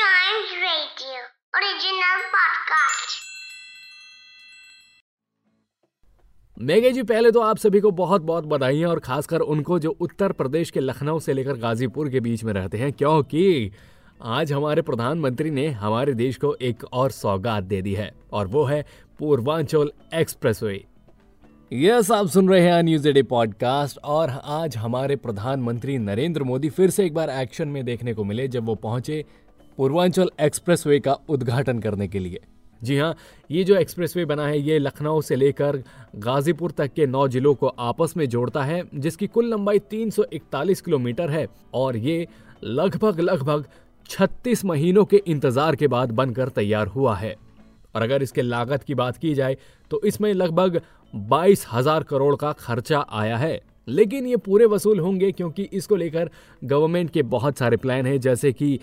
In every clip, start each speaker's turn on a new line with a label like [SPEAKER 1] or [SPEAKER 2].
[SPEAKER 1] Radio, original podcast.
[SPEAKER 2] मेघे जी, पहले तो आप सभी को बहुत बहुत बधाई और खासकर उनको जो उत्तर प्रदेश के लखनऊ से लेकर गाजीपुर के बीच में रहते हैं, क्योंकि आज हमारे प्रधानमंत्री ने हमारे देश को एक और सौगात दे दी है, और वो है पूर्वांचल एक्सप्रेसवे यस, आप सुन रहे हैं न्यूज़ डे पॉडकास्ट और आज हमारे प्रधानमंत्री नरेंद्र मोदी फिर से एक बार एक्शन में देखने को मिले, जब वो पहुँचे पूर्वांचल एक्सप्रेसवे का उद्घाटन करने के लिए। जी हाँ ये जो एक्सप्रेसवे बना है, ये लखनऊ से लेकर गाजीपुर तक के नौ जिलों को आपस में जोड़ता है, जिसकी कुल लंबाई 341 किलोमीटर है और ये लगभग लगभग 36 महीनों के इंतज़ार के बाद बनकर तैयार हुआ है। और अगर इसके लागत की बात की जाए तो इसमें लगभग बाईस हज़ार करोड़ का खर्चा आया है। लेकिन ये पूरे वसूल होंगे क्योंकि इसको लेकर गवर्नमेंट के बहुत सारे प्लान हैं, जैसे कि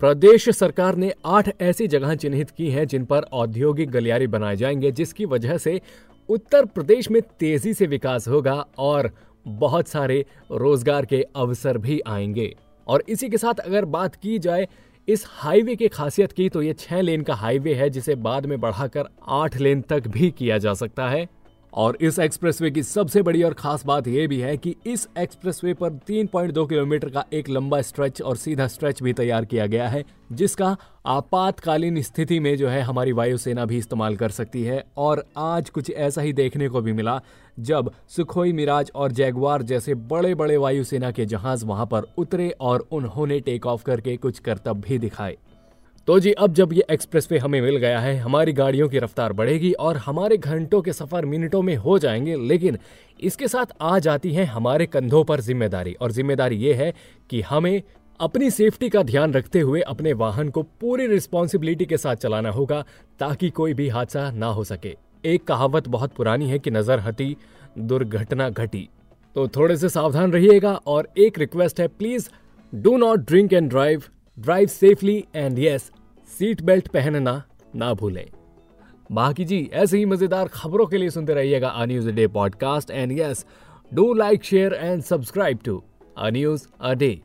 [SPEAKER 2] प्रदेश सरकार ने आठ ऐसी जगह चिन्हित की हैं जिन पर औद्योगिक गलियारे बनाए जाएँगे, जिसकी वजह से उत्तर प्रदेश में तेज़ी से विकास होगा और बहुत सारे रोज़गार के अवसर भी आएँगे। और इसी के साथ अगर बात की जाए इस हाईवे की खासियत की तो ये छह लेन का हाईवे है, जिसे बाद में बढ़ाकर आठ लेन तक भी किया जा सकता है। और इस एक्सप्रेसवे की सबसे बड़ी और खास बात यह भी है कि इस एक्सप्रेसवे पर 3.2 किलोमीटर का एक लंबा स्ट्रेच और सीधा स्ट्रेच भी तैयार किया गया है, जिसका आपातकालीन स्थिति में जो है हमारी वायुसेना भी इस्तेमाल कर सकती है। और आज कुछ ऐसा ही देखने को भी मिला, जब सुखोई मिराज और जैगवार जैसे बड़े बड़े वायुसेना के जहाज़ वहाँ पर उतरे और उन्होंने टेक ऑफ़ करके कुछ करतब भी दिखाए। तो जी, अब जब ये एक्सप्रेस वे हमें मिल गया है, हमारी गाड़ियों की रफ्तार बढ़ेगी और हमारे घंटों के सफ़र मिनटों में हो जाएँगे, लेकिन इसके साथ आ जाती है हमारे कंधों पर ज़िम्मेदारी। और ज़िम्मेदारी ये है कि हमें अपनी सेफ्टी का ध्यान रखते हुए अपने वाहन को पूरी रिस्पॉन्सिबिलिटी के साथ चलाना होगा, ताकि कोई भी हादसा ना हो सके। एक कहावत बहुत पुरानी है कि नज़र हटी, दुर्घटना घटी। तो थोड़े से सावधान रहिएगा और एक रिक्वेस्ट है, please do not drink and drive. Drive safely and yes seat belt पहनना ना भूलें। बाकी जी, ऐसे ही मज़ेदार खबरों के लिए सुनते रहिएगा a news day podcast and yes do like share and subscribe to a news a day